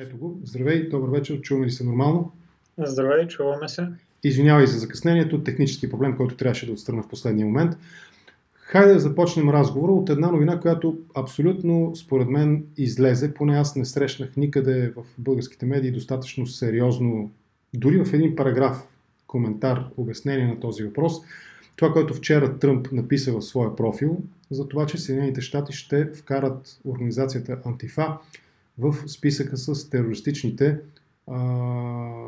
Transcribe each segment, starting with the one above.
Ето го. Здравей, добър вечер, чуваме ли се нормално? Здравей, чуваме се. Извинявай за закъснението, технически проблем, който трябваше да отстрана в последния момент. Хайде да започнем разговора от една новина, която абсолютно, според мен, излезе. Поне аз не срещнах никъде в българските медии достатъчно сериозно, дори в един параграф, коментар, обяснение на този въпрос. Това, което вчера Тръмп написа в своя профил, за това, че Съединените щати ще вкарат организацията Антифа в списъка с терористичните а,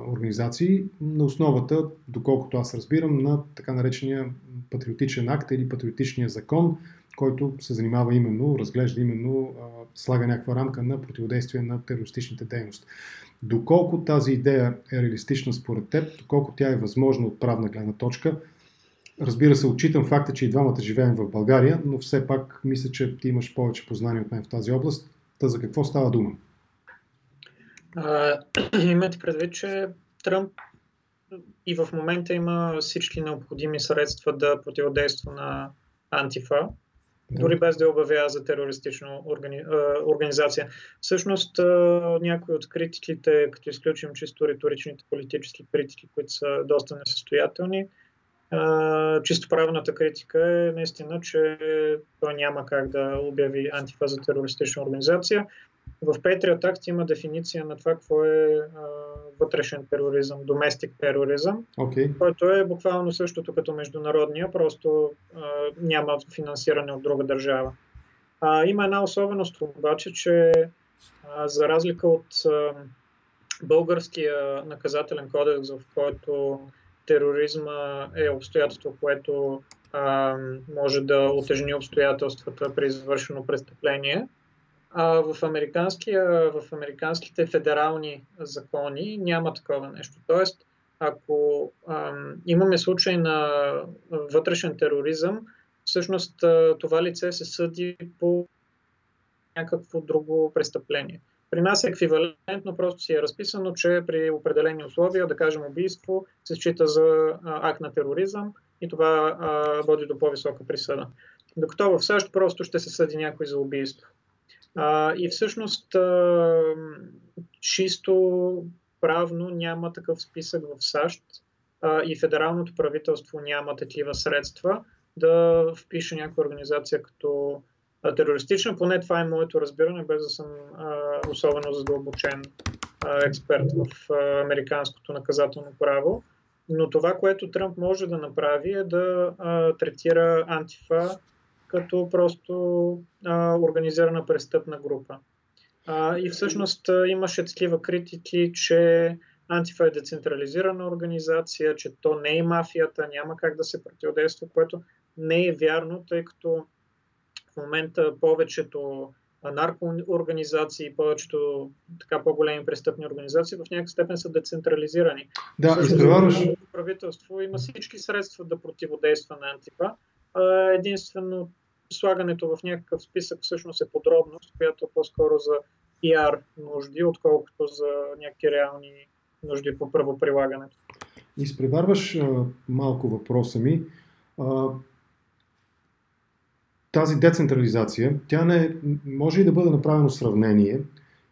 организации на основата, доколкото аз разбирам, на така наречения патриотичен акт или патриотичния закон, който се занимава именно, разглежда именно, а, слага някаква рамка на противодействие на терористичните дейности. Доколко тази идея е реалистична според теб, доколко тя е възможна от правна гледна точка, Разбира се, отчитам факта, че и двамата живеем в България, но все пак мисля, че ти имаш повече познания от мен в тази област. Та за какво става дума? А, имате предвид, че Тръмп и в момента има всички необходими средства да противодейства на Антифа, да. дори без да обявява за терористична органи... организация. Всъщност, някои от критиките, като изключим чисто риторичните политически критики, които са доста несъстоятелни, чисто правната критика е наистина, че той няма как да обяви антифа за терористична организация. В Patriot Act има дефиниция на това какво е а, вътрешен тероризъм, доместик тероризъм, okay. който е буквално същото като международния, просто а, няма финансиране от друга държава. А, има една особеност обаче, че а, за разлика от а, българския наказателен кодекс, в който тероризма е обстоятелство, което а, може да отежни обстоятелствата при извършено престъпление. А в, в американските федерални закони няма такова нещо. Тоест, ако а, имаме случай на вътрешен тероризъм, всъщност това лице се съди по някакво друго престъпление. При нас е еквивалентно, просто си е разписано, че при определени условия, да кажем убийство, се счита за акт на тероризъм и това а, води до по-висока присъда. Докато в САЩ просто ще се съди някой за убийство. А, и всъщност а, чисто правно няма такъв списък в САЩ а, и федералното правителство няма такива средства да впише някаква организация като терористична. Поне това е моето разбиране, без да съм а, особено задълбочен а, експерт в а, американското наказателно право. Но това, което Тръмп може да направи е да а, третира антифа като просто а, организирана престъпна група. А, и всъщност имаше такива критики, че Антифа е децентрализирана организация, че то не е мафията, няма как да се противодейства, което не е вярно, тъй като в момента повечето наркоорганизации, повечето така по-големи престъпни организации в някакъв степен са децентрализирани. Да, изпреварваш. Правителство има всички средства да противодейства на антипа. Единствено слагането в някакъв списък всъщност е подробност, която е по-скоро за PR нужди, отколкото за някакви реални нужди по правоприлагането. Изпреварваш малко въпроса ми. А, тази децентрализация, тя не може и да бъде направено сравнение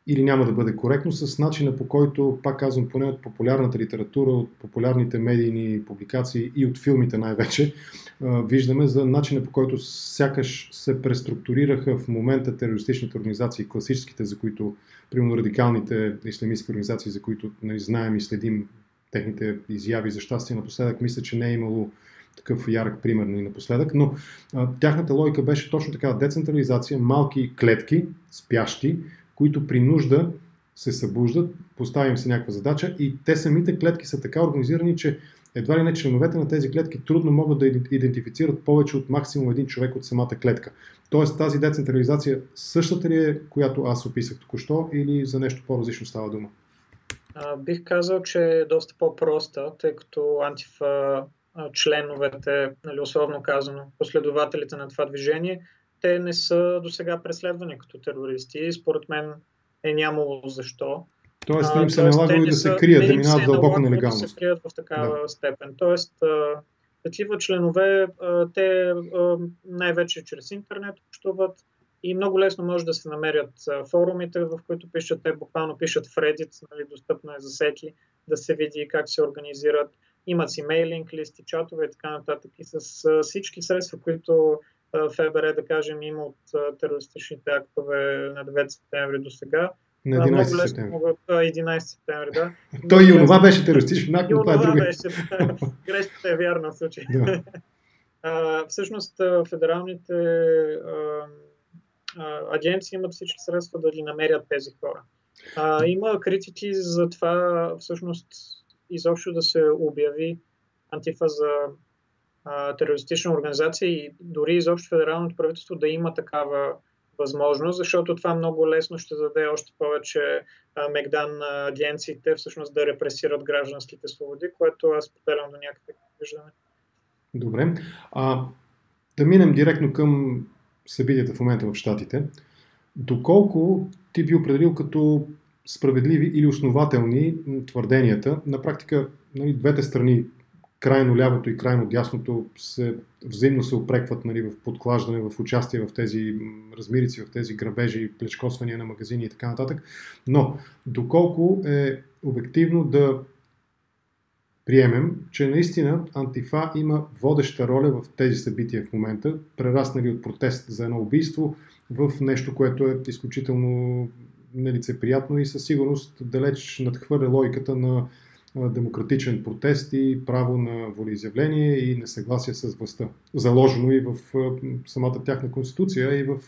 или няма да бъде коректно с начина по който, пак казвам, поне от популярната литература, от популярните медийни публикации и от филмите най-вече, виждаме за начина по който сякаш се преструктурираха в момента терористичните организации, класическите, за които, примерно радикалните исламистски организации, за които нали, знаем и следим техните изяви за щастие напоследък, мисля, че не е имало такъв ярък пример и нали, напоследък, но а, тяхната логика беше точно така децентрализация, малки клетки, спящи, които при нужда се събуждат, поставим се някаква задача и те самите клетки са така организирани, че едва ли не членовете на тези клетки трудно могат да идентифицират повече от максимум един човек от самата клетка. Тоест тази децентрализация същата ли е, която аз описах току-що или за нещо по-различно става дума? А, бих казал, че е доста по-проста, тъй като антифа членовете, нали, условно казано, последователите на това движение, те не са до сега преследвани като терористи и според мен е нямало защо. Тоест, не им се налага и да се крият, да минават дълбоко нелегално. Да се крият в такава да. степен. Тоест, такива членове, те най-вече чрез интернет общуват, и много лесно може да се намерят форумите, в които пишат, те буквално пишат в Reddit, нали, достъпно е за всеки да се види как се организират. Имат си мейлинг листи, чатове и така нататък. И с всички средства, които ФБР, да кажем, има от терористичните актове на 9 септември до сега, на 11 септември. Могат, 11 септември, да. Той и онова беше терористичен акт, но това е друга. беше. Грешката е вярна в случай. Да. А, всъщност, федералните а, а, агенции имат всички средства да ги намерят тези хора. А, има критики за това, всъщност, изобщо да се обяви антифа за а, терористична организация и дори изобщо федералното правителство да има такава възможност, защото това много лесно ще даде още повече а, мегдан на агенциите всъщност да репресират гражданските свободи, което аз поделям до някъде виждане. Добре. А, да минем директно към събитията в момента в Штатите. Доколко ти би определил като справедливи или основателни твърденията? На практика нали, двете страни крайно лявото и крайно дясното се, взаимно се опрекват нали, в подклаждане, в участие в тези размирици, в тези грабежи, плечкосвания на магазини и така нататък. Но доколко е обективно да приемем, че наистина Антифа има водеща роля в тези събития в момента, прераснали от протест за едно убийство в нещо, което е изключително нелицеприятно и със сигурност далеч надхвърля логиката на демократичен протест и право на волеизявление и несъгласие с властта. Заложено и в самата тяхна конституция и в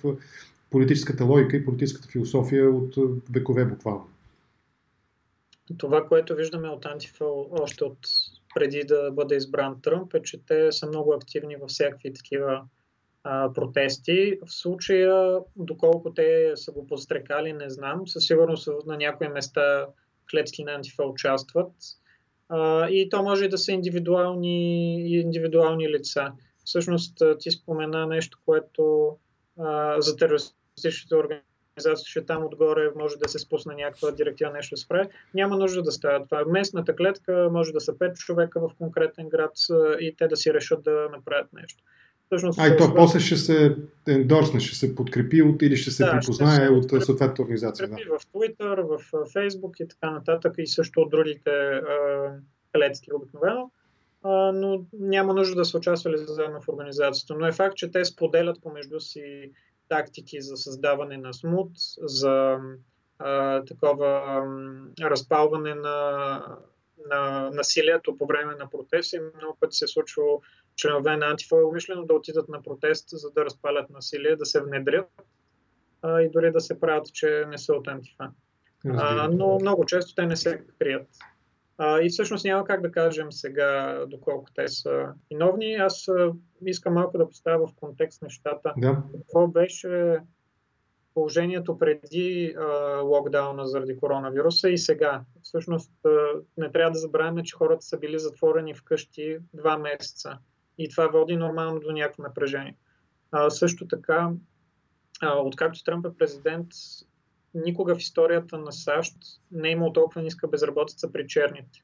политическата логика и политическата философия от векове буквално. Това, което виждаме от Антифа още от преди да бъде избран Тръмп, е, че те са много активни във всякакви такива протести. В случая, доколко те са го подстрекали, не знам. Със сигурност на някои места клетки на антифа участват. И то може да са индивидуални, индивидуални лица. Всъщност ти спомена нещо, което за терористичните организации, че там отгоре може да се спусне някаква директива, нещо спре. Няма нужда да става това. Местната клетка може да са 5 човека в конкретен град и те да си решат да направят нещо. Всъщност, а и то после ще се ендорсне, ще се подкрепи от или ще се да, припознае ще се от съответната организация. Да. В Twitter, в Facebook и така нататък и също от другите клетки обикновено. А, но няма нужда да се участвали заедно в организацията. Но е факт, че те споделят помежду си тактики за създаване на смут, за а, такова а, разпалване на, на насилието по време на протести. Много пъти се е случвало членове на антифа умишлено да отидат на протест, за да разпалят насилие, да се внедрят а, и дори да се правят, че не са от антифа. А, но много често те не се крият. А, и всъщност няма как да кажем сега доколко те са виновни. Аз а, искам малко да поставя в контекст нещата. Да. Какво беше положението преди а, локдауна заради коронавируса и сега. Всъщност а, не трябва да забравяме, че хората са били затворени вкъщи два месеца и това води нормално до някакво напрежение. А, също така, а, откакто Тръмп е президент, никога в историята на САЩ не е имало толкова ниска безработица при черните.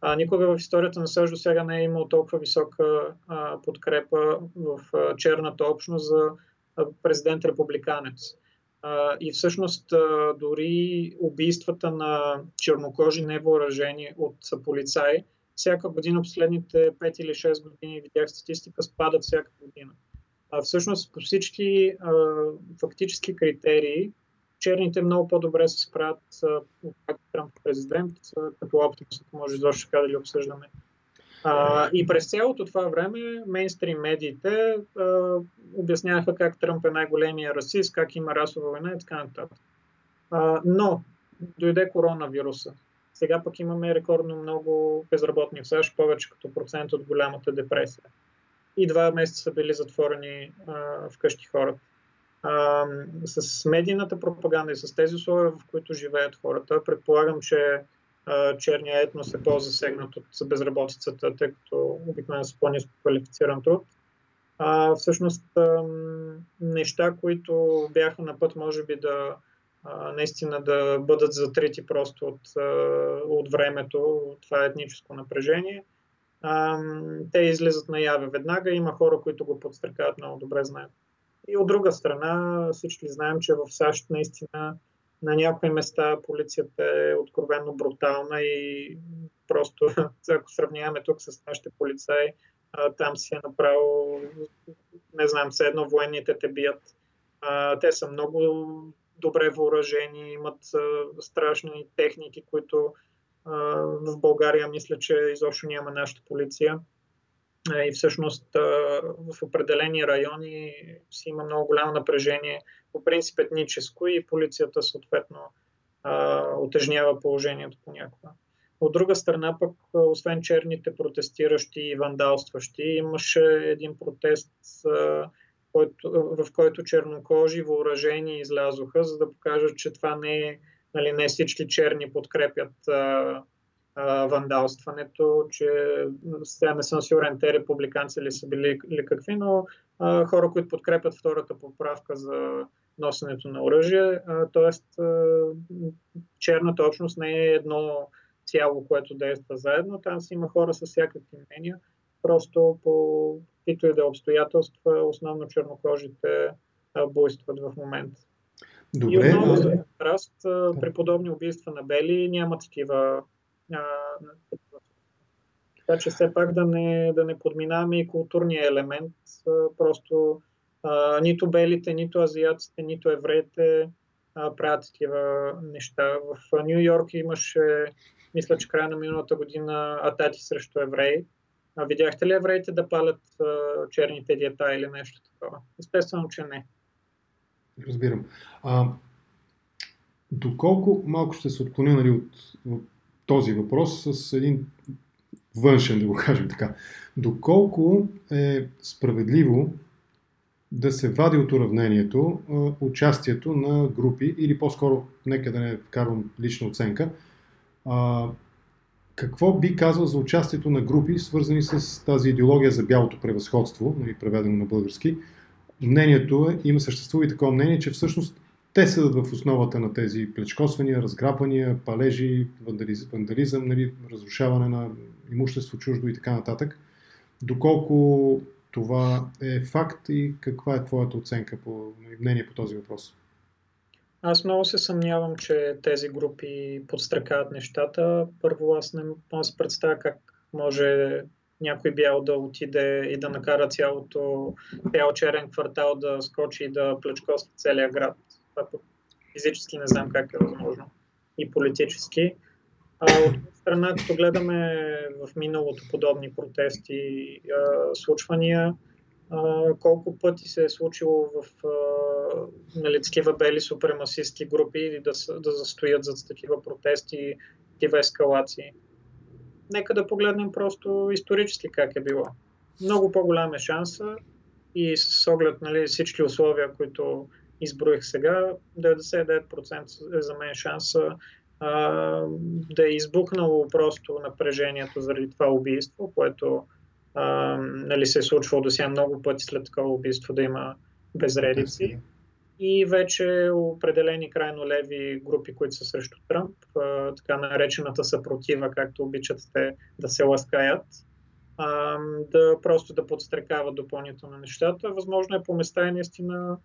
А, никога в историята на САЩ до сега не е имало толкова висока а, подкрепа в а, черната общност за а, президент републиканец. А, и всъщност а, дори убийствата на чернокожи невъоръжени от полицаи всяка година, последните 5 или 6 години, видях статистика, спадат всяка година. А всъщност по всички а, фактически критерии, черните много по-добре се справят как Тръмп президент, като Оптимус, ако може изобщо така да ли обсъждаме. А, и през цялото това време мейнстрим медиите а, обясняваха как Тръмп е най-големия расист, как има расова война и така нататък. А, но дойде коронавируса. Сега пък имаме рекордно много безработни в САЩ, повече като процент от голямата депресия. И два месеца са били затворени а, вкъщи хората. А, с медийната пропаганда и с тези условия, в които живеят хората, предполагам, че а, черния етнос е по-засегнат от безработицата, тъй като обикновено са по-низко квалифициран труд. А, всъщност, а, неща, които бяха на път, може би, да наистина да бъдат затрити просто от, от времето, това етническо напрежение. Те излизат наяве веднага. Има хора, които го подстрекават много добре знаят. И от друга страна, всички знаем, че в САЩ наистина на някои места полицията е откровенно брутална и просто, ако сравняваме тук с нашите полицаи, там си е направо, не знам, все едно военните те бият. Те са много добре въоръжени, имат страшни техники, които в България мисля, че изобщо няма нашата полиция. И всъщност в определени райони си има много голямо напрежение, по принцип етническо и полицията съответно отежнява положението понякога. От друга страна пък, освен черните протестиращи и вандалстващи, имаше един протест, в който чернокожи въоръжени излязоха, за да покажат, че това не е, нали, не всички черни подкрепят вандалстването, че сега не съм сигурен те републиканци ли са били или какви, но а, хора, които подкрепят втората поправка за носенето на оръжие, т.е. черната общност не е едно цяло, което действа заедно, там си има хора с всякакви мнения, просто по каквито и да е обстоятелства, основно чернокожите буйстват в момента. Добре. И отново за контраст, при подобни убийства на бели няма такива така че все пак да не, да не подминаваме и културния елемент. Просто а, нито белите, нито азиатците, нито евреите а, правят такива неща. В Нью Йорк имаше, мисля, че края на миналата година атаки срещу евреи. А, видяхте ли евреите да палят а, черните диета или нещо такова? Естествено, че не. Разбирам. А, доколко малко ще се отклоня нали, от, от този въпрос с един външен, да го кажем така. Доколко е справедливо да се вади от уравнението участието на групи, или по-скоро, нека да не вкарвам лична оценка, а, какво би казал за участието на групи, свързани с тази идеология за бялото превъзходство, нали, преведено на български. Мнението е, има съществува и такова мнение, че всъщност те седат в основата на тези плечкосвания, разграбвания, палежи, вандализъм, вандализъм нали, разрушаване на имущество чуждо и така нататък. Доколко това е факт и каква е твоята оценка по нали, мнение по този въпрос? Аз много се съмнявам, че тези групи подстракават нещата. Първо, аз не мога да се представя как може някой бял да отиде и да накара цялото бял черен квартал да скочи и да плечкоства целия град. Това физически не знам как е възможно и политически. А от страна, като гледаме в миналото подобни протести, случвания, колко пъти се е случило в а, нали, такива бели супремасистски групи да, да застоят за такива протести, такива ескалации. Нека да погледнем просто исторически как е било. Много по-голям е шанса и с оглед нали, всички условия, които изброих сега, 99% е за мен шанса а, да е избухнало просто напрежението заради това убийство, което а, нали, се е случвало до сега много пъти след такова убийство да има безредици. И вече определени крайно леви групи, които са срещу Тръмп, а, така наречената съпротива, както обичат те да се ласкаят, а, да просто да подстрекават допълнително нещата. Възможно е по места и наистина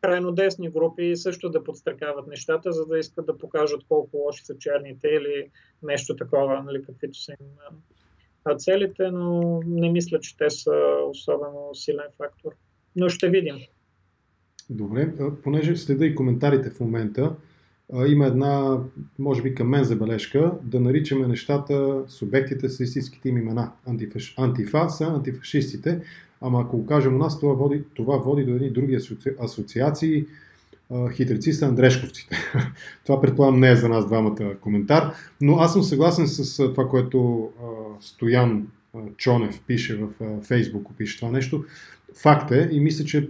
крайно десни групи също да подстрекават нещата, за да искат да покажат колко лоши са черните или нещо такова, нали, каквито са им целите, но не мисля, че те са особено силен фактор. Но ще видим. Добре, понеже следа и коментарите в момента, има една, може би към мен забележка, да наричаме нещата, субектите с истинските им имена. Антифаш, антифа са антифашистите, ама ако го кажем у нас, това води, това води до едни други асоциации. Хитрици са Андрешковците. това предполагам не е за нас двамата коментар, но аз съм съгласен с това, което Стоян Чонев пише в Фейсбук, пише това нещо. Факт е и мисля, че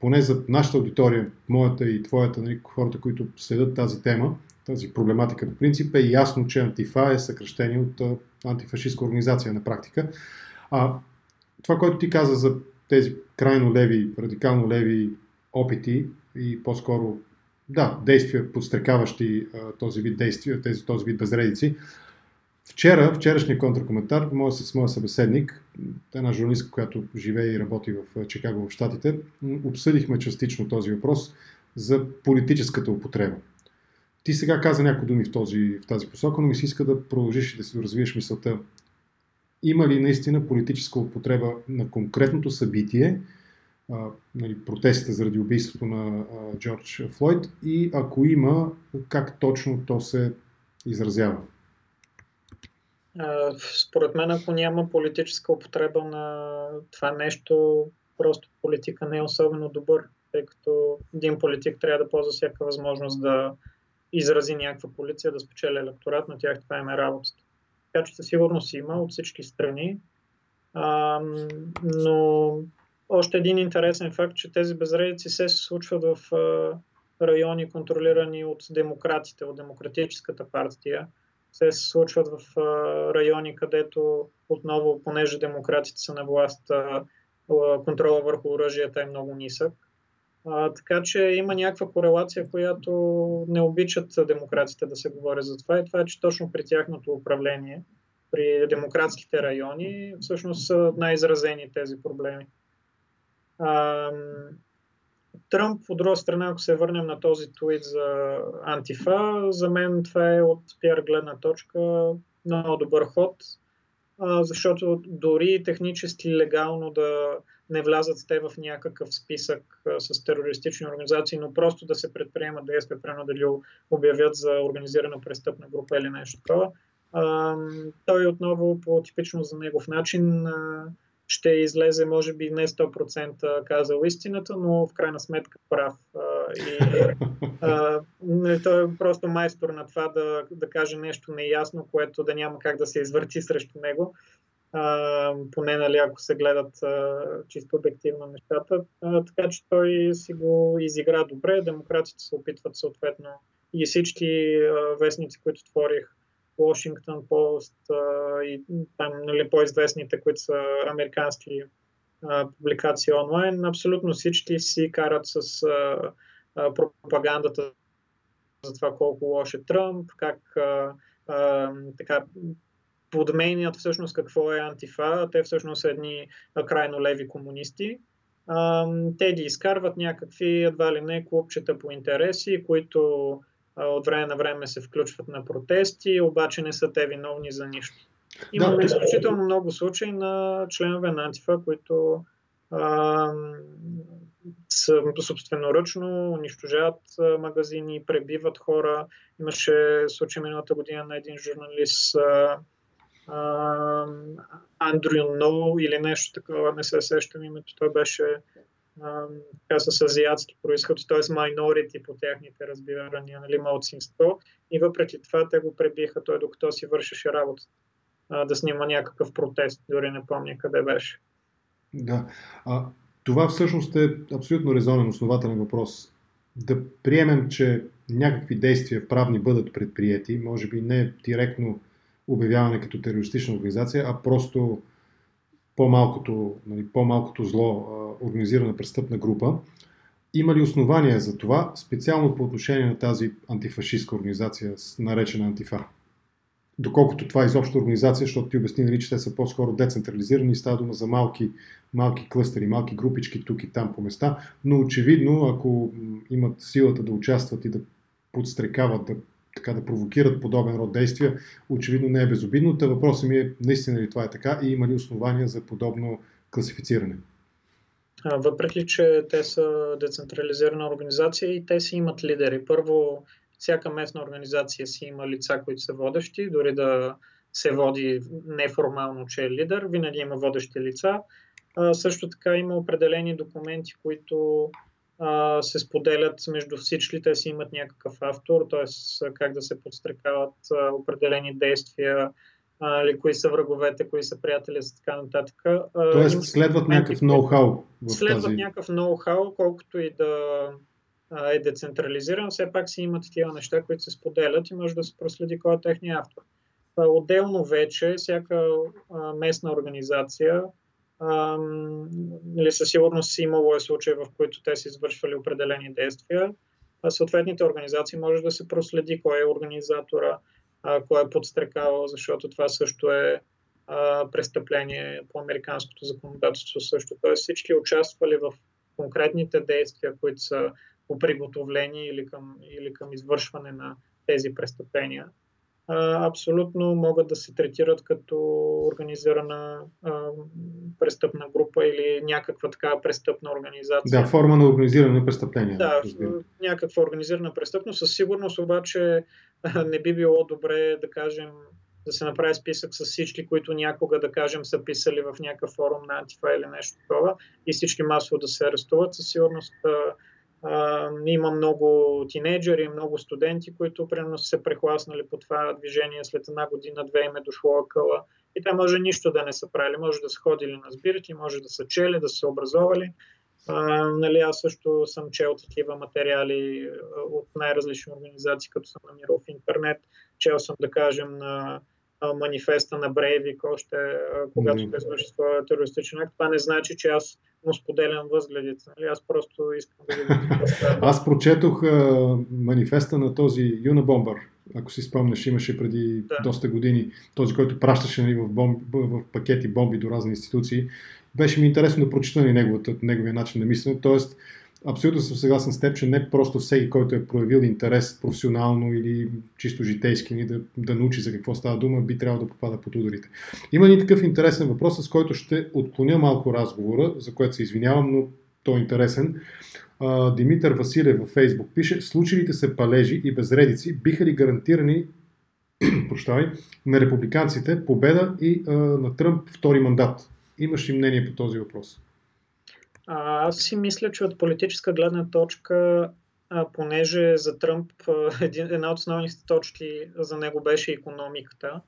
поне за нашата аудитория, моята и твоята, нали, хората, които следят тази тема, тази проблематика по принцип, е ясно, че антифа е съкръщение от антифашистска организация на практика. А, това, което ти каза за тези крайно леви, радикално леви опити и по-скоро да, действия, подстрекаващи а, този вид действия, тези, този вид безредици, Вчера, вчерашния контракоментар, с моя събеседник, една журналистка, която живее и работи в Чикаго в Штатите, обсъдихме частично този въпрос за политическата употреба. Ти сега каза някои думи в, този, в тази посока, но ми се иска да продължиш и да си развиеш мисълта. Има ли наистина политическа употреба на конкретното събитие, а, нали, протестите заради убийството на а, Джордж Флойд и ако има, как точно то се изразява? Според мен, ако няма политическа употреба на това нещо, просто политика не е особено добър, тъй като един политик трябва да ползва всяка възможност да изрази някаква полиция, да спечели електорат, на тях това им е работата. Така че със сигурност има от всички страни. А, но още един интересен факт, че тези безредици се случват в райони, контролирани от демократите, от демократическата партия. Се случват в райони, където отново, понеже демократите са на власт, контрола върху оръжията е много нисък. Така че има някаква корелация, която не обичат демократите да се говори за това и това е, че точно при тяхното управление, при демократските райони, всъщност са най-изразени тези проблеми. Тръмп, от друга страна, ако се върнем на този твит за антифа, за мен това е от пиар гледна точка много добър ход, защото дори технически легално да не влязат те в някакъв списък с терористични организации, но просто да се предприемат действия, прено дали обявят за организирана престъпна група или нещо такова. Той отново по типично за негов начин ще излезе, може би не 100% казал истината, но в крайна сметка прав. И, а, той е просто майстор на това да, да каже нещо неясно, което да няма как да се извърти срещу него. А, поне нали, ако се гледат а, чисто обективно нещата. А, така че той си го изигра добре. Демократите се опитват съответно и всички а, вестници, които творих, Washington Post а, и там нали, по-известните, които са американски а, публикации онлайн, абсолютно всички си карат с а, а, пропагандата за това колко лош е Тръмп, как а, а, така подменят всъщност какво е антифа. Те всъщност са едни крайно леви комунисти. А, те ги изкарват някакви едва ли не клубчета по интереси, които от време на време се включват на протести, обаче не са те виновни за нищо. Има да. изключително много случаи на членове на Антифа, които а, са собственоръчно унищожават магазини, пребиват хора. Имаше случай миналата година на един журналист Андрю Ноу или нещо такова, не се сещам името. Той беше така с азиатски происход, т.е. minority по техните разбирания, нали, малцинство. И въпреки това те го пребиха той докато си вършеше работа. Да снима някакъв протест, дори не помня къде беше. Да. А, това всъщност е абсолютно резонен, основателен въпрос. Да приемем, че някакви действия правни бъдат предприяти, може би не директно обявяване като терористична организация, а просто по-малкото, нали, по-малкото зло, а, организирана престъпна група. Има ли основания за това, специално по отношение на тази антифашистска организация, наречена Антифа? Доколкото това е изобщо организация, защото ти обясни, нали, че те са по-скоро децентрализирани и става дума за малки, малки клъстери, малки групички тук и там по места, но очевидно, ако имат силата да участват и да подстрекават, да така да провокират подобен род действия, очевидно не е безобидно. Та въпросът ми е наистина ли това е така и има ли основания за подобно класифициране? Въпреки, че те са децентрализирана организация и те си имат лидери. Първо, всяка местна организация си има лица, които са водещи, дори да се води неформално, че е лидер, винаги има водещи лица. Също така има определени документи, които а, се споделят между всички, те си имат някакъв автор, т.е. как да се подстрекават а, определени действия, а, кои са враговете, кои са приятели и така нататък. Тоест следват някакъв ноу-хау. Следват тази... някакъв ноу-хау, колкото и да е децентрализиран, все пак си имат такива неща, които се споделят и може да се проследи кой е техния автор. Отделно вече всяка местна организация нали, със сигурност си имало е случаи, в които те са извършвали определени действия. А съответните организации може да се проследи кой е организатора. а, кой е подстрекавал, защото това също е а, престъпление по американското законодателство също. Тоест всички участвали в конкретните действия, които са по приготовление или към, или към извършване на тези престъпления абсолютно могат да се третират като организирана а, престъпна група или някаква такава престъпна организация. Да, форма на организиране престъпление. Да, някаква организирана престъпност. Със сигурност обаче не би било добре да кажем да се направи списък с всички, които някога, да кажем, са писали в някакъв форум на Антифа или нещо такова и всички масово да се арестуват. Със сигурност а, има много тинейджери, много студенти, които примерно са се прехласнали по това движение след една година, две им е дошло акъла. И те може нищо да не са правили. Може да са ходили на сбирки, може да са чели, да са образовали. А, нали, аз също съм чел такива материали от най-различни организации, като съм намирал в интернет. Чел съм, да кажем, на манифеста на Брейвик, още когато mm-hmm. извърши своя терористичен акт. Това не значи, че аз му споделям възгледите. Нали? Аз просто искам да видя Аз прочетох а, манифеста на този Юнабомбър, ако си спомняш, имаше преди да. доста години, този, който пращаше нали, в, бомб, в пакети бомби до разни институции. Беше ми интересно да прочита нали, неговата, неговия начин на мислене. Тоест, абсолютно съм съгласен с теб, че не просто всеки, който е проявил интерес професионално или чисто житейски ни да, да научи за какво става дума, би трябвало да попада под ударите. Има ни такъв интересен въпрос, с който ще отклоня малко разговора, за което се извинявам, но той е интересен. Димитър Василев във Фейсбук пише, случилите се палежи и безредици биха ли гарантирани прощавай, на републиканците победа и а, на Тръмп втори мандат? Имаш ли мнение по този въпрос? А, аз си мисля, че от политическа гледна точка, а, понеже за Тръмп един, една от основните точки за него беше економиката,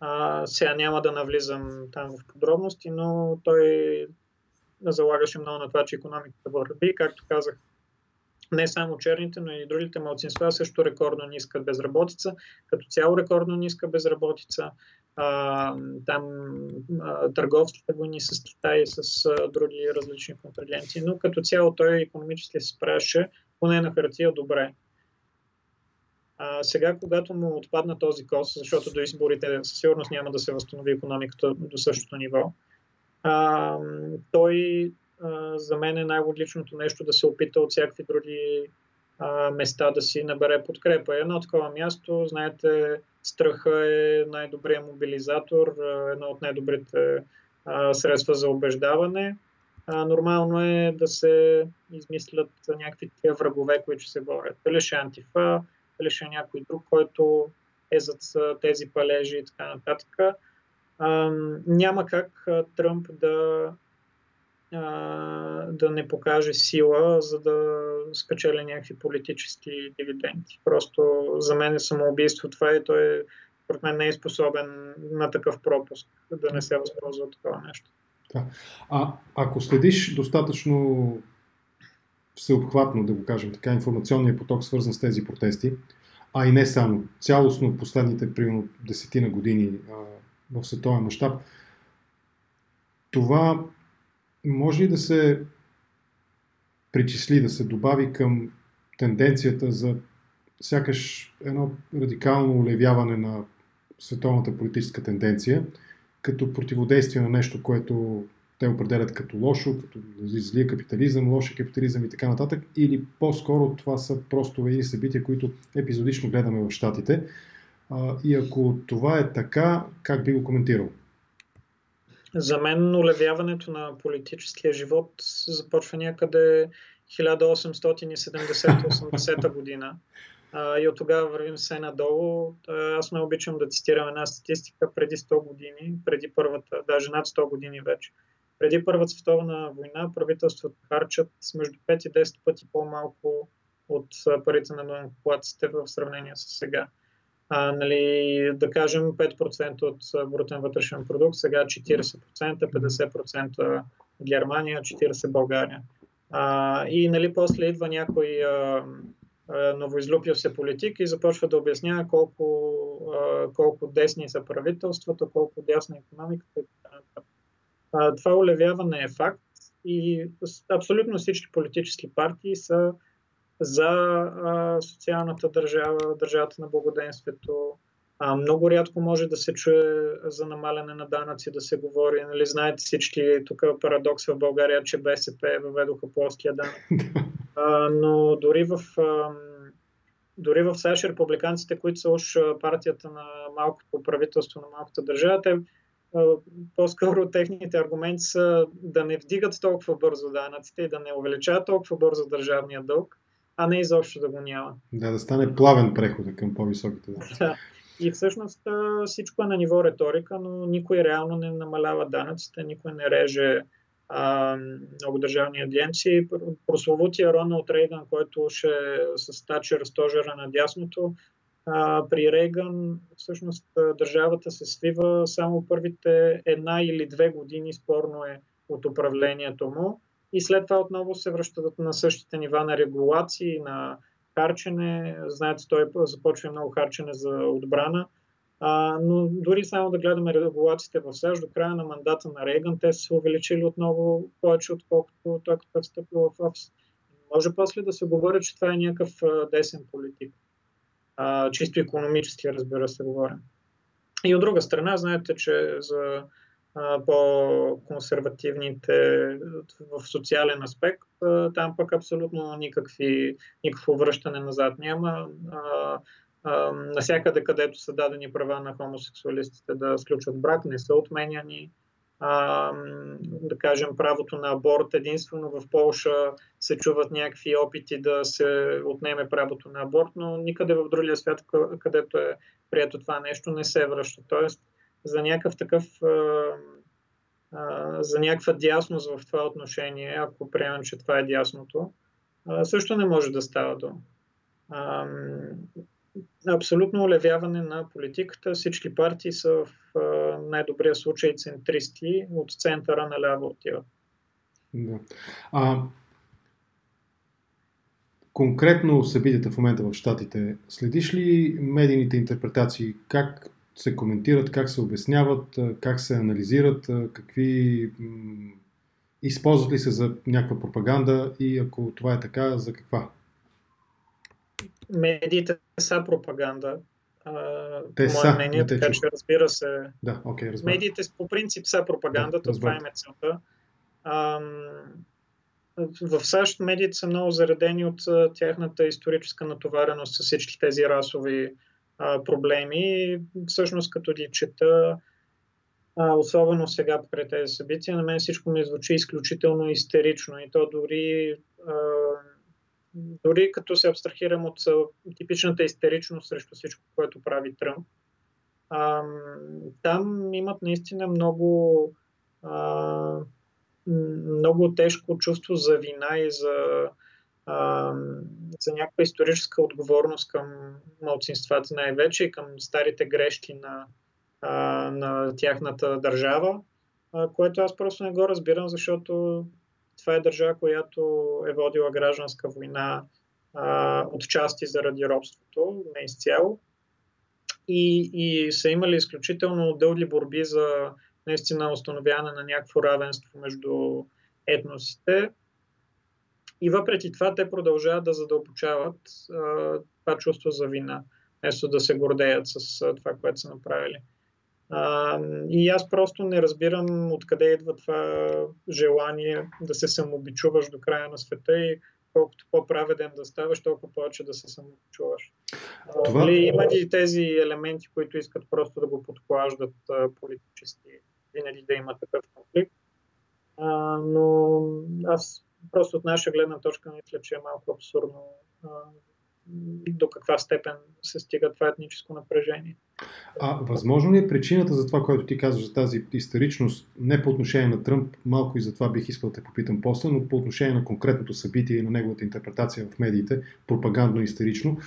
а, сега няма да навлизам там в подробности, но той залагаше много на това, че економиката върви. Както казах, не само черните, но и другите малцинства също рекордно ниска безработица. Като цяло рекордно ниска безработица а, там а, търговските войни с Китай и с а, други различни контрагенти, но като цяло той економически се справяше поне на хартия добре. А, сега, когато му отпадна този кос, защото до изборите със сигурност няма да се възстанови економиката до същото ниво, а, той а, за мен е най-логичното нещо да се опита от всякакви други а, места да си набере подкрепа. Едно такова място, знаете, страха е най-добрият мобилизатор, едно от най-добрите а, средства за убеждаване. А, нормално е да се измислят някакви тия врагове, които се борят. Дали ще е антифа, дали ще е някой друг, който е зад тези палежи и така нататък. А, няма как Тръмп да да не покаже сила, за да спечели някакви политически дивиденти. Просто за мен е самоубийство това и той според мен не е способен на такъв пропуск да не се възползва такова нещо. Да. А ако следиш достатъчно всеобхватно, да го кажем така, информационния поток, свързан с тези протести, а и не само, цялостно последните примерно десетина години а, в световен мащаб, това може ли да се причисли, да се добави към тенденцията за сякаш едно радикално улевяване на световната политическа тенденция, като противодействие на нещо, което те определят като лошо, като злия капитализъм, лоши капитализъм и така нататък, или по-скоро това са просто едни събития, които епизодично гледаме в Штатите. И ако това е така, как би го коментирал? За мен улевяването на политическия живот започва някъде 1870-80 година. и от тогава вървим се надолу. Аз не обичам да цитирам една статистика преди 100 години, преди първата, даже над 100 години вече. Преди Първата световна война правителствата харчат между 5 и 10 пъти по-малко от парите на данъкоплатците в сравнение с сега а, нали, да кажем 5% от брутен вътрешен продукт, сега 40%, 50% Германия, 40% България. А, и нали, после идва някой а, новоизлюпил се политик и започва да обяснява колко, а, колко десни са правителствата, колко дясна е економиката нататък. Това улевяване е факт и абсолютно всички политически партии са за а, социалната държава, държавата на благоденствието, А, много рядко може да се чуе за намаляне на данъци, да се говори. Нали, знаете всички, тук е парадокс в България, че БСП въведоха плоския данък. А, но дори в, а, дори в САЩ републиканците, които са уж партията на малкото правителство на малката държава, те по-скоро техните аргументи са да не вдигат толкова бързо данъците и да не увеличават толкова бързо държавния дълг, а не изобщо да го няма. Да, да стане плавен преход към по-високите данъци. Да. И всъщност всичко е на ниво риторика, но никой реално не намалява данъците, никой не реже а, много държавни агенции. Прословутия Роналд Рейган, който ще с Тачер стожера на дясното, а, при Рейган всъщност държавата се свива само първите една или две години, спорно е от управлението му. И след това отново се връщат на същите нива на регулации, на харчене. Знаете, той започва много харчене за отбрана. А, но дори само да гледаме регулациите в САЩ, до края на мандата на Рейган, те са се увеличили отново повече, отколкото той като е встъпил в офис. Може после да се говори, че това е някакъв десен политик. А, чисто економически, разбира се, говоря. И от друга страна, знаете, че за по-консервативните в социален аспект, там пък абсолютно никакви, никакво връщане назад няма. Насякъде, където са дадени права на хомосексуалистите да сключват брак, не са отменяни. А, да кажем, правото на аборт. Единствено в Полша се чуват някакви опити да се отнеме правото на аборт, но никъде в другия свят, където е прието това нещо, не се връща. Тоест, за някакъв такъв за някаква дясност в това отношение, ако приемем, че това е дясното, също не може да става дума. Абсолютно улевяване на политиката. Всички партии са в най-добрия случай центристи, от центъра наляво отиват. Да. А, конкретно събитията в момента в Штатите, следиш ли медийните интерпретации? Как се коментират, как се обясняват, как се анализират, какви използват ли се за някаква пропаганда и ако това е така, за каква? Медиите са пропаганда. Те са, мнение, така че разбира се. Да, okay, разбира. Медиите по принцип са пропагандата, да, това е целта. В САЩ медиите са много заредени от тяхната историческа натовареност с всички тези расови а, проблеми. Всъщност, като ги чета, а, особено сега покрай тези събития, на мен всичко ми звучи изключително истерично и то дори, а, дори като се абстрахирам от типичната истеричност срещу всичко, което прави Тръмп. А, там имат наистина много, а, много тежко чувство за вина и за за някаква историческа отговорност към малцинствата най-вече и към старите грешки на, на тяхната държава, което аз просто не го разбирам, защото това е държава, която е водила гражданска война а, отчасти заради робството, не изцяло. И, и са имали изключително дълги борби за наистина установяване на някакво равенство между етносите. И въпреки това те продължават да задълбочават а, това чувство за вина, вместо да се гордеят с а, това, което са направили. А, и аз просто не разбирам откъде идва това желание да се самобичуваш до края на света и колкото по-праведен да ставаш, толкова повече да се самобичуваш. Това... Нали, има ли тези елементи, които искат просто да го подклаждат политически, винаги да има такъв конфликт? А, но аз просто от наша гледна точка мисля, че е малко абсурдно до каква степен се стига това етническо напрежение. А възможно ли е причината за това, което ти казваш, за тази истеричност, не по отношение на Тръмп, малко и за това бих искал да те попитам после, но по отношение на конкретното събитие и на неговата интерпретация в медиите, пропагандно и истерично,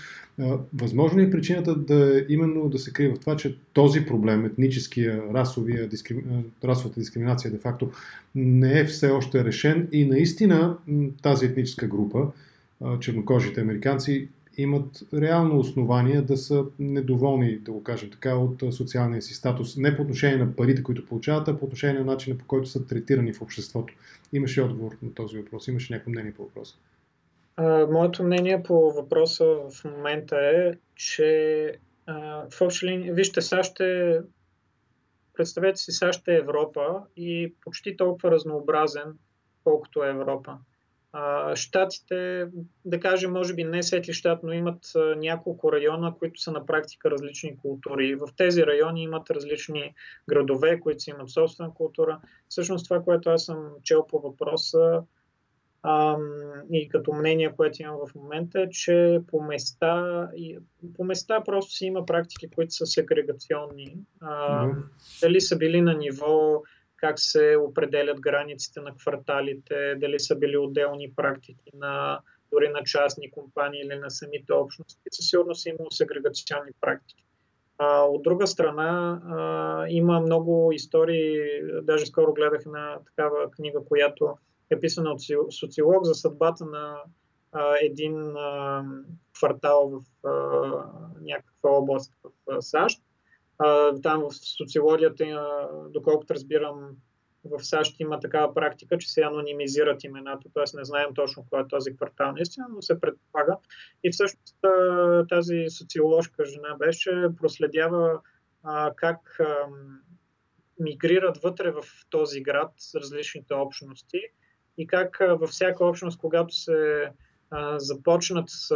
възможно ли е причината да именно да се крие в това, че този проблем, етническия, расовия, дискрим... расовата дискриминация, де-факто, не е все още решен и наистина тази етническа група, чернокожите американци, имат реално основания да са недоволни, да го кажем така, от социалния си статус. Не по отношение на парите, които получават, а по отношение на начина по който са третирани в обществото. Имаше отговор на този въпрос? Имаше някакво мнение по въпроса? моето мнение по въпроса в момента е, че в общи линии, вижте, САЩ е, представете си, САЩ е Европа и почти толкова разнообразен, колкото е Европа. Штатите, да кажем, може би не всеки щат, но имат няколко района, които са на практика различни култури. В тези райони имат различни градове, които си имат собствена култура. Всъщност това, което аз съм чел по въпроса и като мнение, което имам в момента е, че по места, по места просто си има практики, които са сегрегационни. Дали са били на ниво как се определят границите на кварталите, дали са били отделни практики на дори на частни компании или на самите общности, със сигурност е сегрегационни практики. А, от друга страна, а, има много истории, даже скоро гледах на такава книга, която е писана от социолог за съдбата на а, един а, квартал в а, някаква област в а, САЩ там в социологията, доколкото разбирам, в САЩ има такава практика, че се анонимизират имената, т.е. не знаем точно кой е този квартал наистина, но се предполага. И всъщност тази социоложка жена беше, проследява как мигрират вътре в този град различните общности и как във всяка общност, когато се започнат с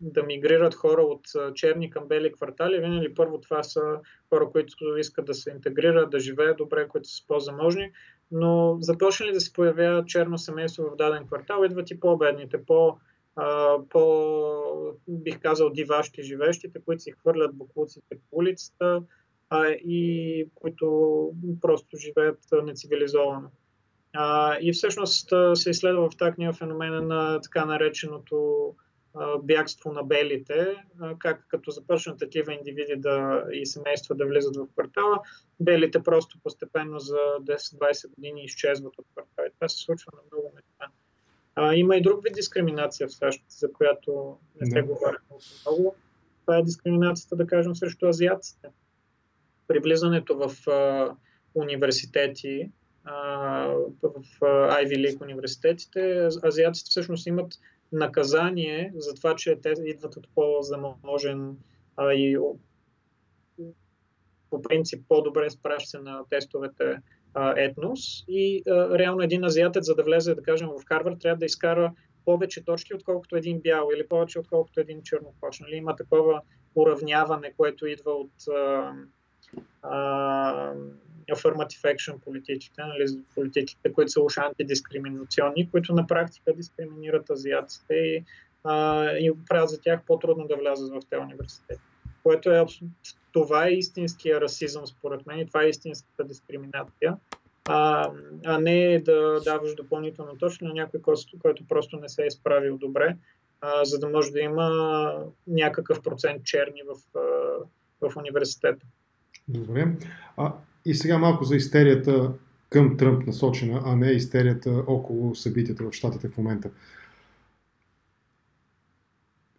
да мигрират хора от черни към бели квартали, винаги първо това са хора, които искат да се интегрират, да живеят добре, които са по-заможни, но започнали да се появява черно семейство в даден квартал, идват и по-бедните, по, по бих казал, дивашки живещите, които си хвърлят буклуците по улицата а, и които просто живеят нецивилизовано. А, и всъщност се изследва в тази книга феномена на така нареченото бягство на белите, как като започнат такива индивиди да, и семейства да влизат в квартала, белите просто постепенно за 10-20 години изчезват от квартала. Това се случва на много места. А, има и друг вид дискриминация в САЩ, за която не се говори много. Това е дискриминацията, да кажем, срещу азиатците. При влизането в а, университети, а, в а, Ivy League университетите, азиатците всъщност имат наказание за това, че те идват от по-заможен а, и по принцип по-добре спраща се на тестовете а, етнос и а, реално един азиатец, за да влезе, да кажем, в Харвард, трябва да изкара повече точки, отколкото един бял или повече, отколкото един чернокош. Нали? Има такова уравняване, което идва от а, а, affirmative action политиките, нали, политиките, които са уж антидискриминационни, които на практика дискриминират азиатците и, а, и правят за тях по-трудно да влязат в тези университети. Което е това е истинския расизъм, според мен, и това е истинската дискриминация, а, а не да даваш допълнително точно на някой, който, просто не се е изправил добре, а, за да може да има някакъв процент черни в, в университета. Добре. А, и сега малко за истерията към Тръмп насочена, а не истерията около събитията в Штатите в момента.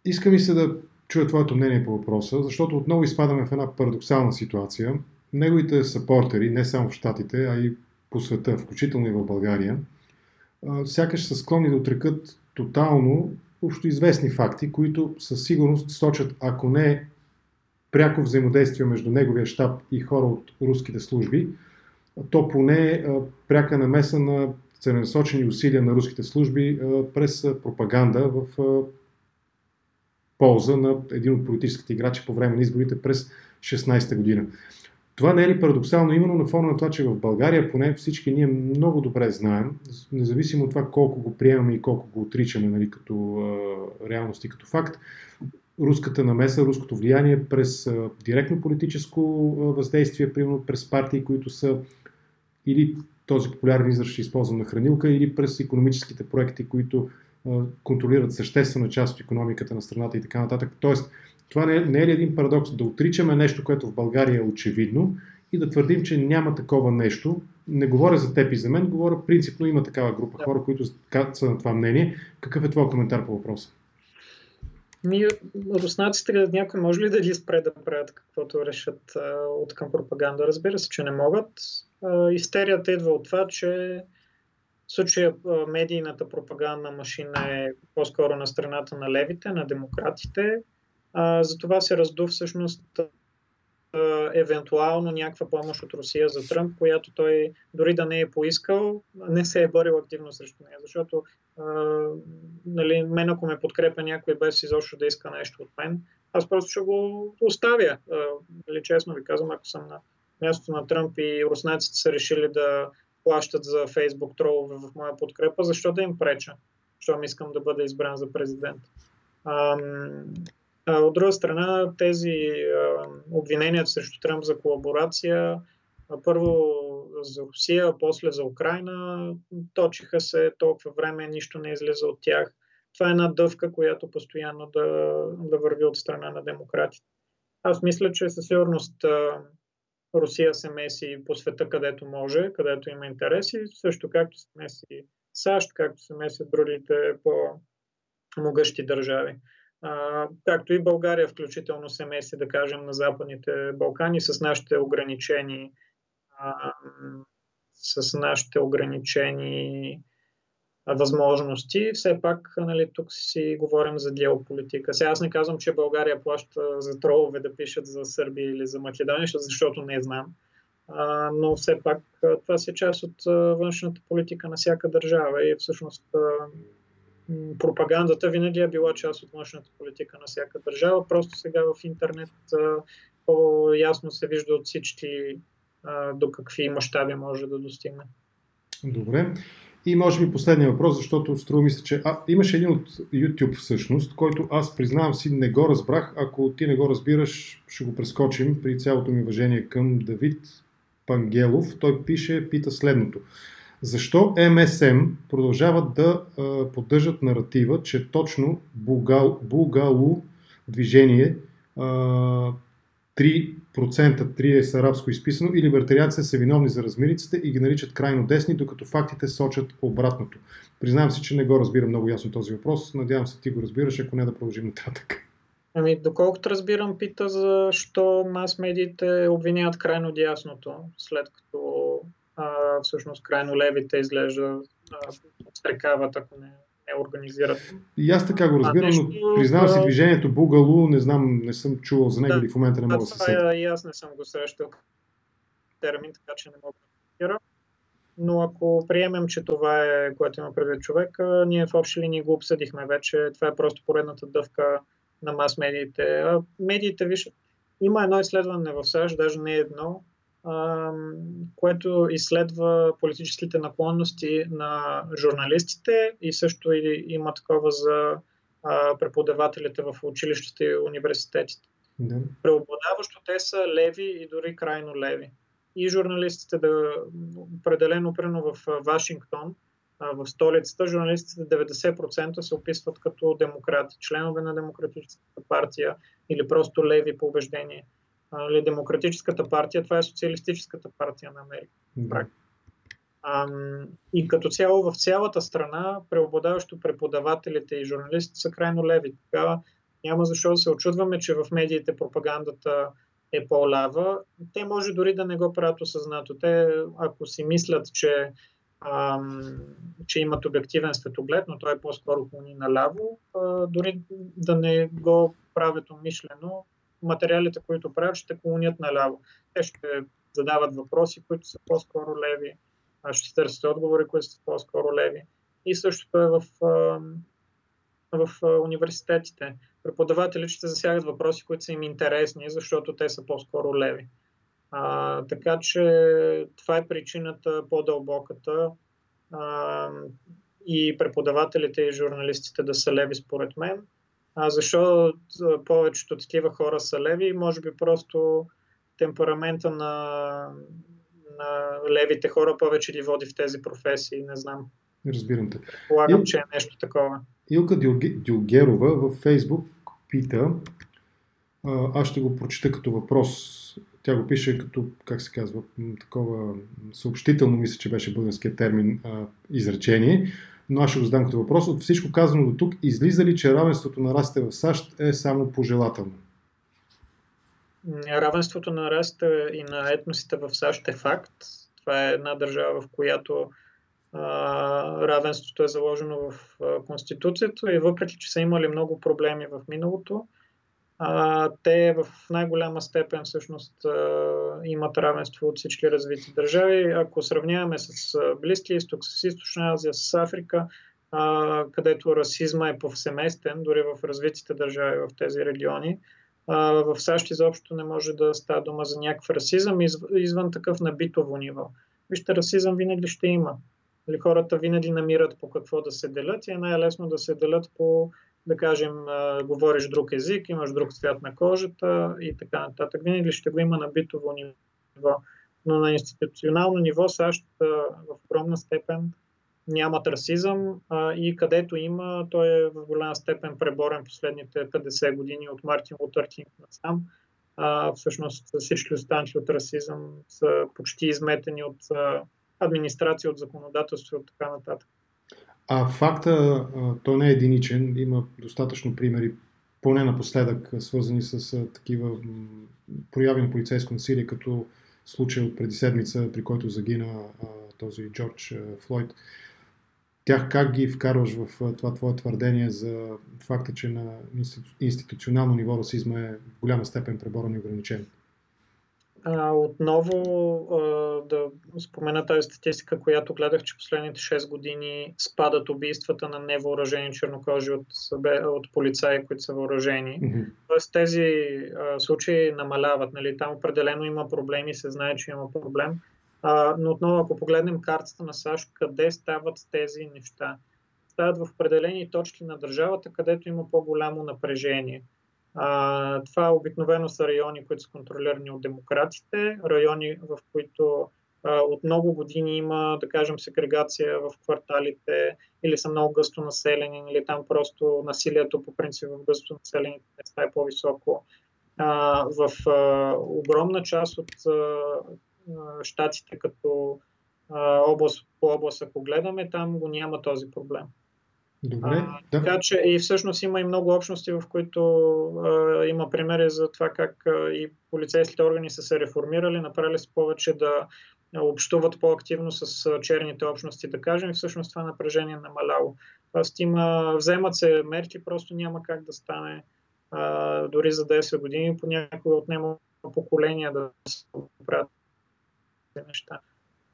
Иска ми се да чуя твоето мнение по въпроса, защото отново изпадаме в една парадоксална ситуация. Неговите съпортери, не само в Штатите, а и по света, включително и в България, сякаш са склонни да отрекат тотално общо известни факти, които със сигурност сочат, ако не пряко взаимодействие между неговия щаб и хора от руските служби, то поне пряка намеса на целенасочени усилия на руските служби през пропаганда в полза на един от политическите играчи по време на изборите през 16-та година. Това не е ли парадоксално именно на фона на това, че в България поне всички ние много добре знаем, независимо от това колко го приемаме и колко го отричаме нали, като а, реалност и като факт, руската намеса, руското влияние през директно политическо въздействие, примерно през партии, които са или този популярен израз ще използвам на хранилка, или през економическите проекти, които контролират съществена част от економиката на страната и така нататък. Тоест, това не е, не е ли един парадокс да отричаме нещо, което в България е очевидно и да твърдим, че няма такова нещо. Не говоря за теб и за мен, говоря принципно има такава група хора, които са на това мнение. Какъв е твой коментар по въпроса? Ми, руснаците, някой може ли да ги спре да правят каквото решат а, от към пропаганда? Разбира се, че не могат. А, истерията идва от това, че в случая медийната пропагандна машина е по-скоро на страната на левите, на демократите. А, за това се разду всъщност евентуално някаква помощ от Русия за Тръмп, която той дори да не е поискал, не се е борил активно срещу нея. Защото а, нали, мен ако ме подкрепя някой без изобщо да иска нещо от мен, аз просто ще го оставя. А, нали, честно ви казвам, ако съм на мястото на Тръмп и руснаците са решили да плащат за Фейсбук тролове в моя подкрепа, защо да им преча? Щом искам да бъда избран за президент. А, от друга страна, тези а, обвинения срещу Тръмп за колаборация, а, първо за Русия, после за Украина, точиха се толкова време, нищо не излиза от тях. Това е една дъвка, която постоянно да, да върви от страна на демократите. Аз мисля, че със сигурност а, Русия се меси по света където може, където има интереси, също както се меси САЩ, както се месят другите по-могъщи държави а, както и България включително се меси, да кажем, на Западните Балкани с нашите ограничени а, с нашите ограничени възможности. Все пак, нали, тук си говорим за геополитика. Сега аз не казвам, че България плаща за тролове да пишат за Сърбия или за Македония, защото не знам. А, но все пак това си част от външната политика на всяка държава и всъщност пропагандата винаги е била част от външната политика на всяка държава. Просто сега в интернет по-ясно се вижда от всички до какви мащаби може да достигне. Добре. И може би последния въпрос, защото струва ми се, че а, имаше един от YouTube всъщност, който аз признавам си не го разбрах. Ако ти не го разбираш, ще го прескочим при цялото ми уважение към Давид Пангелов. Той пише, пита следното. Защо МСМ продължават да а, поддържат наратива, че точно Бугал, Бугалу движение а, 3%, 3 е с арабско изписано и либертариаците са виновни за размириците и ги наричат крайно десни, докато фактите сочат обратното. Признавам се, че не го разбирам много ясно този въпрос. Надявам се ти го разбираш, ако не да продължим нататък. Ами, доколкото разбирам, пита защо мас-медиите обвиняват крайно дясното, след като а, всъщност крайно левите изглежда стрекават, ако не, не организират. И аз така го разбирам, нещо, но признавам си движението Бугалу, не знам, не съм чувал за него да, и в момента не мога да се сетя. И аз не съм го срещал термин, така че не мога да разбира. Но ако приемем, че това е, което има предвид човек, ние в общи линии го обсъдихме вече. Това е просто поредната дъвка на мас-медиите. А медиите, виж, има едно изследване в САЩ, даже не едно, което изследва политическите наклонности на журналистите и също има такова за преподавателите в училищата и университетите. Да. Преобладаващо те са леви и дори крайно леви. И журналистите, да, определено прено в Вашингтон, в столицата, журналистите 90% се описват като демократи, членове на Демократическата партия или просто леви по убеждение нали, Демократическата партия, това е Социалистическата партия на Америка. Да. А, и като цяло в цялата страна, преобладаващо преподавателите и журналистите са крайно леви. Тогава няма защо да се очудваме, че в медиите пропагандата е по-лява. Те може дори да не го правят осъзнато. Те, ако си мислят, че, ам, че имат обективен светоглед, но той е по-скоро клони наляво, а, дори да не го правят умишлено, материалите, които правят, ще клонят наляво. Те ще задават въпроси, които са по-скоро леви, ще търсят отговори, които са по-скоро леви. И същото е в, в университетите. Преподавателите ще засягат въпроси, които са им интересни, защото те са по-скоро леви. А, така че това е причината по-дълбоката а, и преподавателите и журналистите да са леви според мен. А защо повечето такива хора са леви? Може би просто темперамента на, на левите хора повече ги води в тези професии, не знам. Разбирам те. Полагам, Ил... че е нещо такова. Илка Дилгерова във Фейсбук пита, аз ще го прочита като въпрос. Тя го пише като, как се казва, такова съобщително, мисля, че беше българския термин, изречение но аз ще го задам като въпрос. От всичко казано до тук, излиза ли, че равенството на расите в САЩ е само пожелателно? Равенството на и на етносите в САЩ е факт. Това е една държава, в която а, равенството е заложено в Конституцията и въпреки, че са имали много проблеми в миналото, а, те в най-голяма степен всъщност а, имат равенство от всички развити държави. Ако сравняваме с Близкия изток, с Източна Азия, с Африка, а, където расизма е повсеместен, дори в развитите държави в тези региони, а, в САЩ изобщо не може да става дума за някакъв расизъм извън такъв на битово ниво. Вижте, расизъм винаги ще има. Или хората винаги намират по какво да се делят и е най-лесно да се делят по да кажем, говориш друг език, имаш друг цвят на кожата и така нататък. Винаги ще го има на битово ниво. Но на институционално ниво САЩ в огромна степен нямат расизъм и където има, той е в голяма степен преборен последните 50 години от Мартин Лутър Кинг насам. А, всъщност всички останали от расизъм са почти изметени от администрация, от законодателство и от така нататък. А факта, той не е единичен, има достатъчно примери, поне напоследък, свързани с такива прояви на полицейско насилие, като случай от преди седмица, при който загина този Джордж Флойд. Тях как ги вкарваш в това твое твърдение за факта, че на институционално ниво расизма е в голяма степен преборен и ограничен? А, отново а, да спомена тази статистика, която гледах, че последните 6 години спадат убийствата на невъоръжени чернокожи от, от полицаи, които са въоръжени. Mm-hmm. Тоест тези а, случаи намаляват. Нали? Там определено има проблеми, се знае, че има проблем. А, но отново, ако погледнем картата на САЩ, къде стават тези неща? Стават в определени точки на държавата, където има по-голямо напрежение. А, това обикновено са райони, които са контролирани от демократите, райони, в които а, от много години има, да кажем, сегрегация в кварталите или са много гъсто населени, или там просто насилието по принцип в гъсто населените места е по-високо. А, в а, огромна част от а, щатите, като а, област по област, ако гледаме, там го няма този проблем. Добре. А, така че и всъщност има и много общности, в които а, има примери за това как а, и полицейските органи са се реформирали, направили се повече да общуват по-активно с черните общности, да кажем, и всъщност това напрежение е намаляло. Тоест има, вземат се мерки, просто няма как да стане а, дори за 10 години, понякога отнема поколения да се правят неща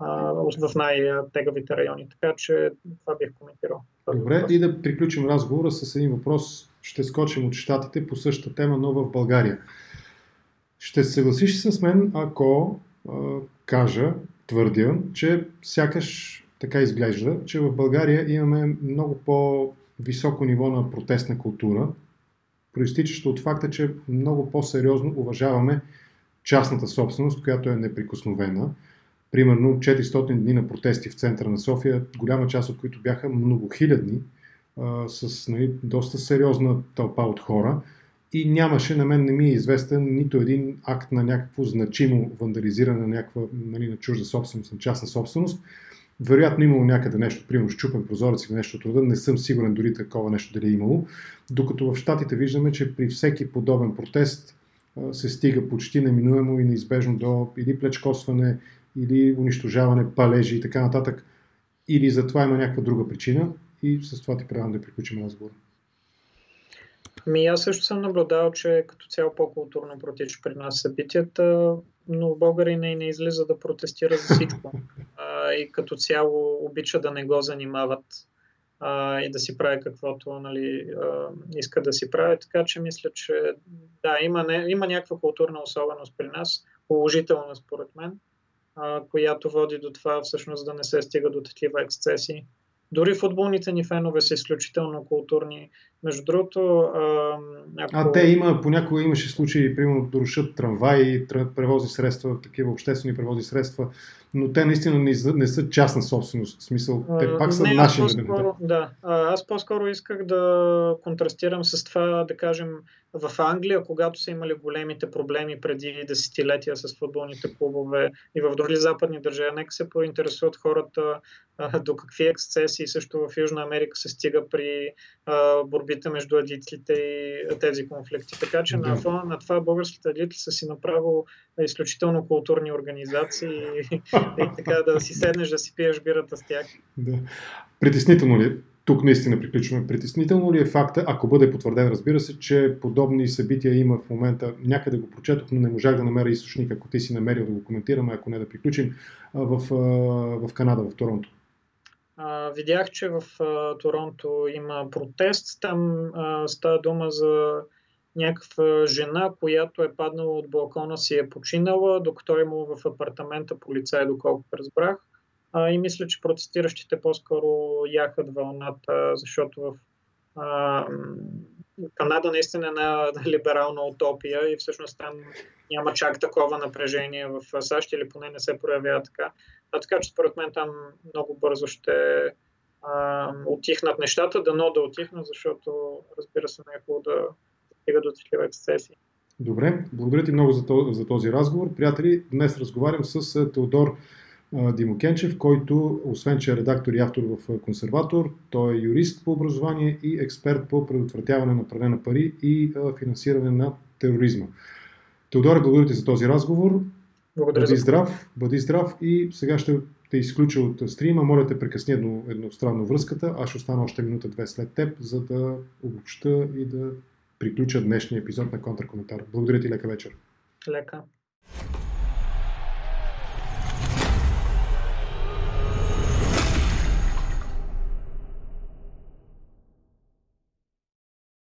в най-тегавите райони. Така че това бих коментирал. Добре, и да приключим разговора с един въпрос. Ще скочим от щатите по същата тема, но в България. Ще се съгласиш с мен, ако а, кажа, твърдя, че сякаш така изглежда, че в България имаме много по-високо ниво на протестна култура, проистичащо от факта, че много по-сериозно уважаваме частната собственост, която е неприкосновена примерно 400 дни на протести в центъра на София, голяма част от които бяха многохилядни, с нали, доста сериозна тълпа от хора и нямаше, на мен не ми е известен нито един акт на някакво значимо вандализиране на някаква нали, на чужда собственост, на частна собственост. Вероятно имало някъде нещо, примерно щупен прозорец или нещо от рода, не съм сигурен дори такова нещо дали е имало. Докато в Штатите виждаме, че при всеки подобен протест се стига почти неминуемо и неизбежно до или плечкосване, или унищожаване, палежи и така нататък, или за това има някаква друга причина и с това ти предавам да приключим разговора. Ми аз също съм наблюдавал, че като цяло по-културно протича при нас събитията, но Българи не, не излиза да протестира за всичко. А, и като цяло обича да не го занимават а, и да си прави каквото нали, а, иска да си прави. Така че мисля, че да, има, не, има някаква културна особеност при нас, положителна според мен а, която води до това всъщност да не се стига до такива ексцесии. Дори футболните ни фенове са изключително културни. Между другото... А, ако... а те има, понякога имаше случаи, примерно да рушат трамваи, превозни средства, такива обществени превозни средства, но те наистина не, не са частна собственост. В смисъл, те пак са не, наши. По-скоро, да, аз по-скоро исках да контрастирам с това, да кажем, в Англия, когато са имали големите проблеми преди десетилетия с футболните клубове и в други западни държави, нека се поинтересуват хората до какви ексцесии също в Южна Америка се стига при борбите между адитлите и тези конфликти. Така че да. на фона на това българските адитли са си направо изключително културни организации и, и така да си седнеш да си пиеш бирата с тях. Да. Притеснително ли? тук наистина приключваме. Притеснително ли е факта, ако бъде потвърден, разбира се, че подобни събития има в момента, някъде го прочетох, но не можах да намеря източник, ако ти си намерил да го коментираме, ако не да приключим, в, в Канада, в Торонто. Видях, че в Торонто има протест. Там става дума за някаква жена, която е паднала от балкона си е починала, докато е имало в апартамента полицай, доколкото разбрах. А, и мисля, че протестиращите по-скоро яхат вълната, защото в а, Канада наистина е на либерална утопия и всъщност там няма чак такова напрежение в САЩ или поне не се проявява така. А така че според мен там много бързо ще а, отихнат нещата, дано да отихнат, защото разбира се не е хубаво да стига до такива ексцесии. Добре, благодаря ти много за, този разговор. Приятели, днес разговарям с Теодор Димокенчев, който, освен че е редактор и автор в консерватор, той е юрист по образование и експерт по предотвратяване на пране на пари и финансиране на тероризма. Теодоре, благодаря ти за този разговор. Благодаря бъди здрав, бъди здрав и сега ще те изключа от стрима. Моля те прекъсни едно, едностранно връзката. Аз ще остана още минута-две след теб, за да обобща и да приключа днешния епизод на Контракоментар. Благодаря ти, лека вечер. Лека.